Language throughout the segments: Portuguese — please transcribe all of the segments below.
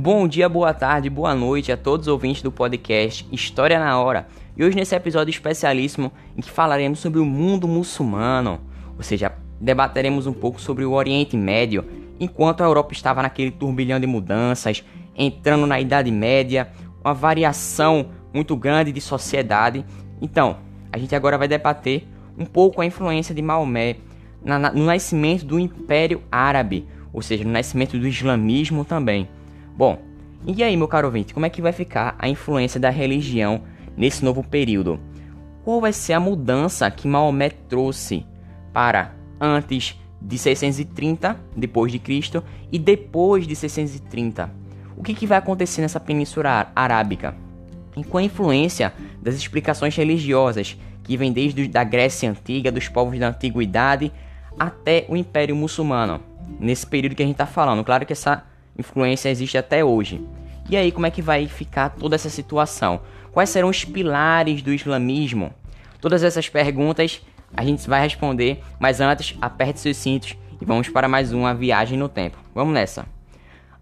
Bom dia, boa tarde, boa noite a todos os ouvintes do podcast História na Hora. E hoje nesse episódio especialíssimo em que falaremos sobre o mundo muçulmano, ou seja, debateremos um pouco sobre o Oriente Médio, enquanto a Europa estava naquele turbilhão de mudanças, entrando na Idade Média, uma variação muito grande de sociedade. Então, a gente agora vai debater um pouco a influência de Maomé no nascimento do Império Árabe, ou seja, no nascimento do islamismo também. Bom, e aí, meu caro ouvinte, como é que vai ficar a influência da religião nesse novo período? Qual vai ser a mudança que Maomé trouxe para antes de 630 depois de Cristo e depois de 630? O que, que vai acontecer nessa península arábica? E com a influência das explicações religiosas que vem desde a Grécia antiga, dos povos da antiguidade até o Império Muçulmano, nesse período que a gente está falando. Claro que essa influência existe até hoje. E aí, como é que vai ficar toda essa situação? Quais serão os pilares do islamismo? Todas essas perguntas a gente vai responder, mas antes, aperte seus cintos e vamos para mais uma viagem no tempo. Vamos nessa.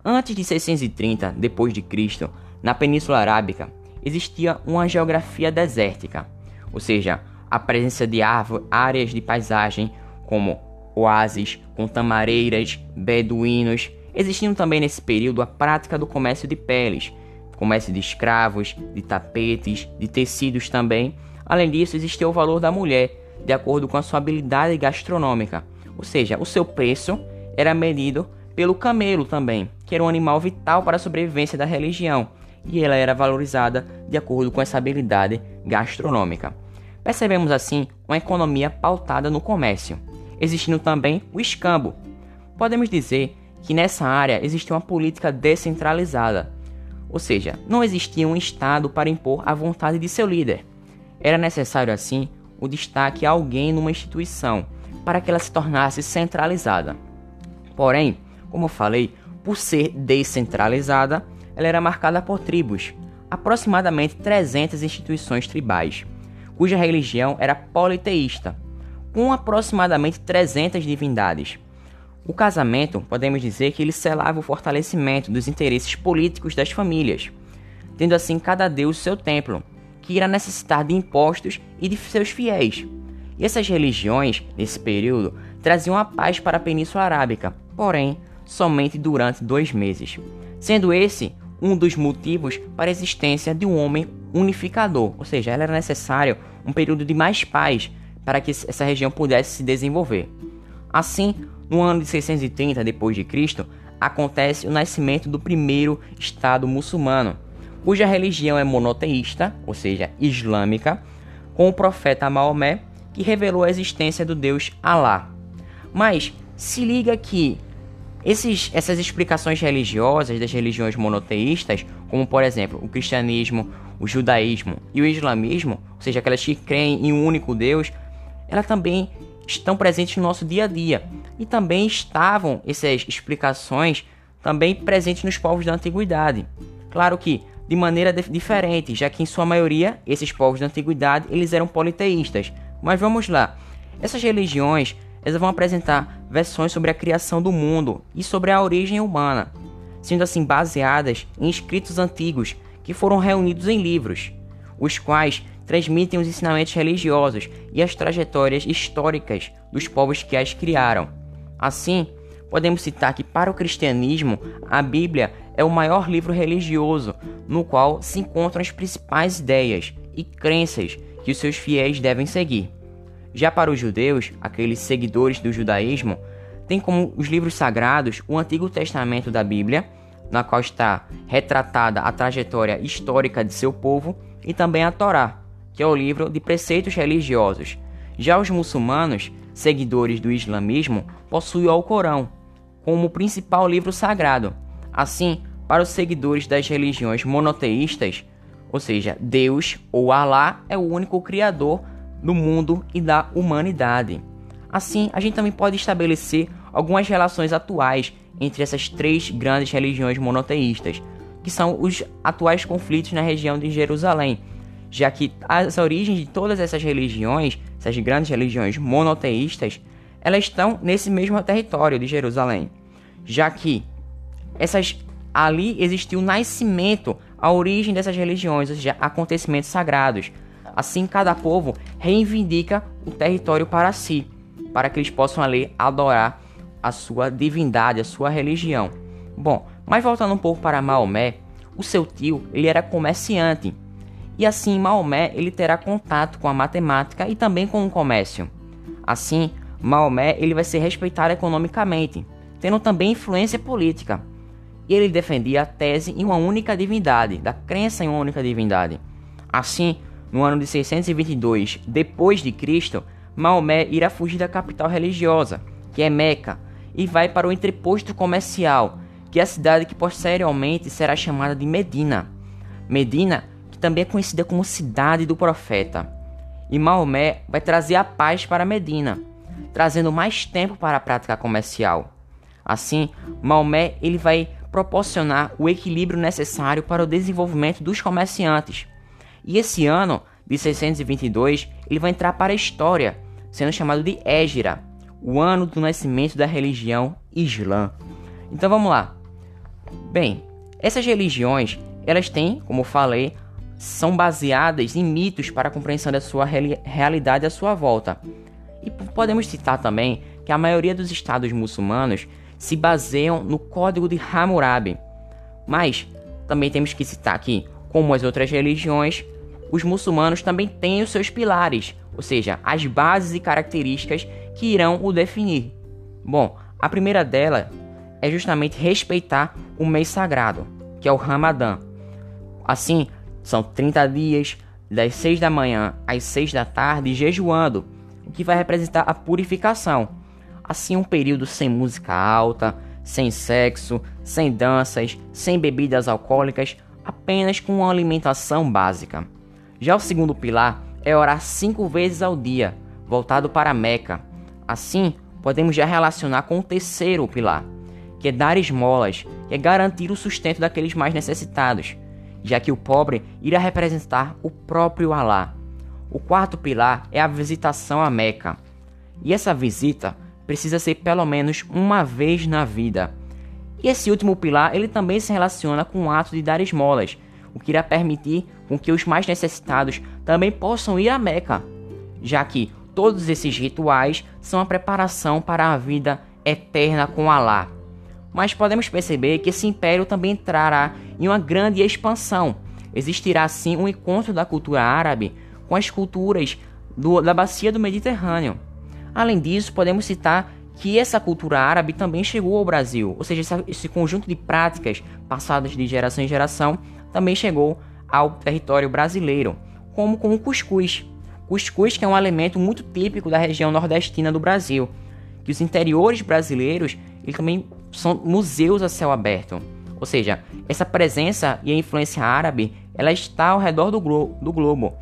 Antes de 630 depois de Cristo, na Península Arábica, existia uma geografia desértica, ou seja, a presença de áreas de paisagem como oásis com tamareiras, beduínos, Existindo também nesse período a prática do comércio de peles, comércio de escravos, de tapetes, de tecidos também. Além disso, existia o valor da mulher, de acordo com a sua habilidade gastronômica, ou seja, o seu preço era medido pelo camelo também, que era um animal vital para a sobrevivência da religião, e ela era valorizada de acordo com essa habilidade gastronômica. Percebemos assim uma economia pautada no comércio, existindo também o escambo. Podemos dizer que nessa área existia uma política descentralizada, ou seja, não existia um Estado para impor a vontade de seu líder. Era necessário, assim, o destaque a alguém numa instituição para que ela se tornasse centralizada. Porém, como eu falei, por ser descentralizada, ela era marcada por tribos, aproximadamente 300 instituições tribais, cuja religião era politeísta, com aproximadamente 300 divindades. O casamento, podemos dizer que ele selava o fortalecimento dos interesses políticos das famílias, tendo assim cada deus seu templo, que irá necessitar de impostos e de seus fiéis. E essas religiões, nesse período, traziam a paz para a Península Arábica, porém, somente durante dois meses, sendo esse um dos motivos para a existência de um homem unificador, ou seja, era necessário um período de mais paz para que essa região pudesse se desenvolver. Assim, no ano de 630 d.C., acontece o nascimento do primeiro Estado muçulmano, cuja religião é monoteísta, ou seja, islâmica, com o profeta Maomé, que revelou a existência do deus Alá. Mas se liga que esses, essas explicações religiosas das religiões monoteístas, como por exemplo o cristianismo, o judaísmo e o islamismo, ou seja, aquelas que creem em um único Deus, ela também estão presentes no nosso dia a dia. E também estavam essas explicações também presentes nos povos da antiguidade. Claro que de maneira diferente, já que em sua maioria esses povos da antiguidade eles eram politeístas. Mas vamos lá. Essas religiões elas vão apresentar versões sobre a criação do mundo e sobre a origem humana, sendo assim baseadas em escritos antigos que foram reunidos em livros, os quais transmitem os ensinamentos religiosos e as trajetórias históricas dos povos que as criaram. Assim, podemos citar que para o cristianismo, a Bíblia é o maior livro religioso no qual se encontram as principais ideias e crenças que os seus fiéis devem seguir. Já para os judeus, aqueles seguidores do judaísmo, tem como os livros sagrados o Antigo Testamento da Bíblia, na qual está retratada a trajetória histórica de seu povo, e também a Torá, que é o livro de preceitos religiosos. Já os muçulmanos, seguidores do islamismo, possuem o Alcorão como principal livro sagrado. Assim, para os seguidores das religiões monoteístas, ou seja, Deus ou Alá é o único criador do mundo e da humanidade. Assim, a gente também pode estabelecer algumas relações atuais entre essas três grandes religiões monoteístas, que são os atuais conflitos na região de Jerusalém, já que as origens de todas essas religiões, essas grandes religiões monoteístas, elas estão nesse mesmo território de Jerusalém, já que essas ali existiu o nascimento, a origem dessas religiões, ou seja, acontecimentos sagrados. Assim, cada povo reivindica o território para si, para que eles possam ali adorar a sua divindade, a sua religião. Bom, mas voltando um pouco para Maomé, o seu tio ele era comerciante e assim Maomé ele terá contato com a matemática e também com o comércio. Assim, Maomé ele vai ser respeitado economicamente, tendo também influência política. E ele defendia a tese em uma única divindade, da crença em uma única divindade. Assim, no ano de 622 depois de Cristo, Maomé irá fugir da capital religiosa, que é Meca, e vai para o entreposto comercial, que é a cidade que posteriormente será chamada de Medina. Medina, que também é conhecida como cidade do profeta. E Maomé vai trazer a paz para Medina, trazendo mais tempo para a prática comercial. Assim, Maomé ele vai proporcionar o equilíbrio necessário para o desenvolvimento dos comerciantes. E esse ano de 622, ele vai entrar para a história, sendo chamado de Égira, o ano do nascimento da religião Islã. Então vamos lá. Bem, essas religiões, elas têm, como falei, são baseadas em mitos para a compreensão da sua realidade à sua volta. E podemos citar também que a maioria dos estados muçulmanos se baseiam no Código de Hammurabi. Mas também temos que citar que, como as outras religiões, os muçulmanos também têm os seus pilares, ou seja, as bases e características que irão o definir. Bom, a primeira dela é justamente respeitar o mês sagrado, que é o Ramadã. Assim, são 30 dias, das 6 da manhã às 6 da tarde, jejuando, o que vai representar a purificação. Assim, um período sem música alta, sem sexo, sem danças, sem bebidas alcoólicas, apenas com uma alimentação básica. Já o segundo pilar é orar cinco vezes ao dia, voltado para Meca. Assim, podemos já relacionar com o terceiro pilar, que é dar esmolas, que é garantir o sustento daqueles mais necessitados, já que o pobre irá representar o próprio Alá. O quarto pilar é a visitação à Meca. E essa visita precisa ser pelo menos uma vez na vida. E esse último pilar, ele também se relaciona com o ato de dar esmolas, o que irá permitir com que os mais necessitados também possam ir à Meca, já que todos esses rituais são a preparação para a vida eterna com Alá. Mas podemos perceber que esse império também entrará em uma grande expansão. Existirá assim um encontro da cultura árabe com as culturas do, da bacia do Mediterrâneo. Além disso, podemos citar que essa cultura árabe também chegou ao Brasil, ou seja, esse, esse conjunto de práticas passadas de geração em geração também chegou ao território brasileiro, como com o cuscuz. Cuscuz que é um alimento muito típico da região nordestina do Brasil, que os interiores brasileiros eles também são museus a céu aberto. Ou seja, essa presença e a influência árabe ela está ao redor do, glo do globo,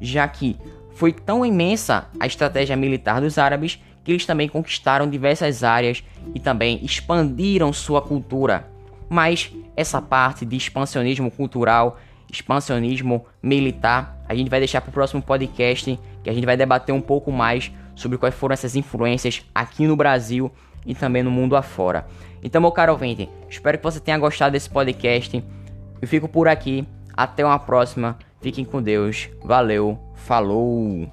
já que foi tão imensa a estratégia militar dos árabes que eles também conquistaram diversas áreas e também expandiram sua cultura. Mas essa parte de expansionismo cultural, expansionismo militar, a gente vai deixar para o próximo podcast, que a gente vai debater um pouco mais sobre quais foram essas influências aqui no Brasil e também no mundo afora. Então, meu caro ouvinte, espero que você tenha gostado desse podcast. Eu fico por aqui. Até uma próxima. Fiquem com Deus. Valeu. Falou.